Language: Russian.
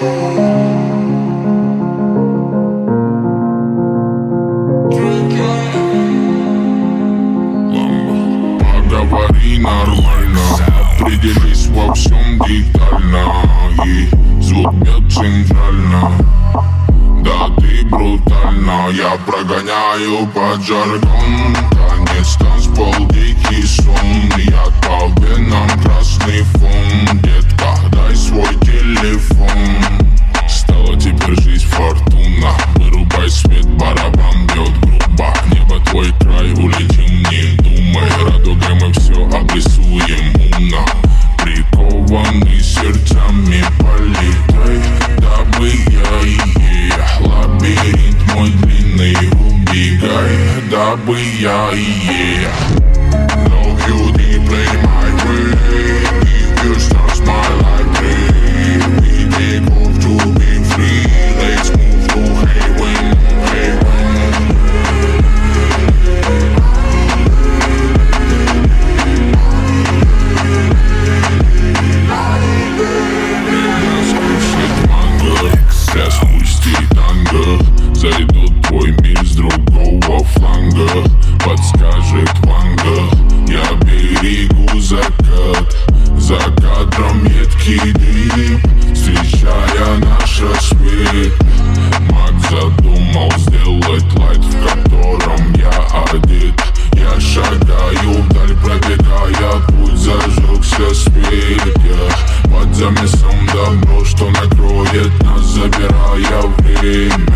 Поговори нормально. Определись во всем детально. И звук бьет центрально Да ты брутально Я прогоняю под жаргон. Прикованы сердцами полетай. Дабы я и Лабиринт мой длинный, убегай. Дабы я и Love you deeply, За кадром едкий дни Встречая наш рассвет Мак задумал сделать лайт В котором я одет Я шагаю вдаль, пробегая путь Зажегся свет Я под замесом давно, что накроет нас Забирая время.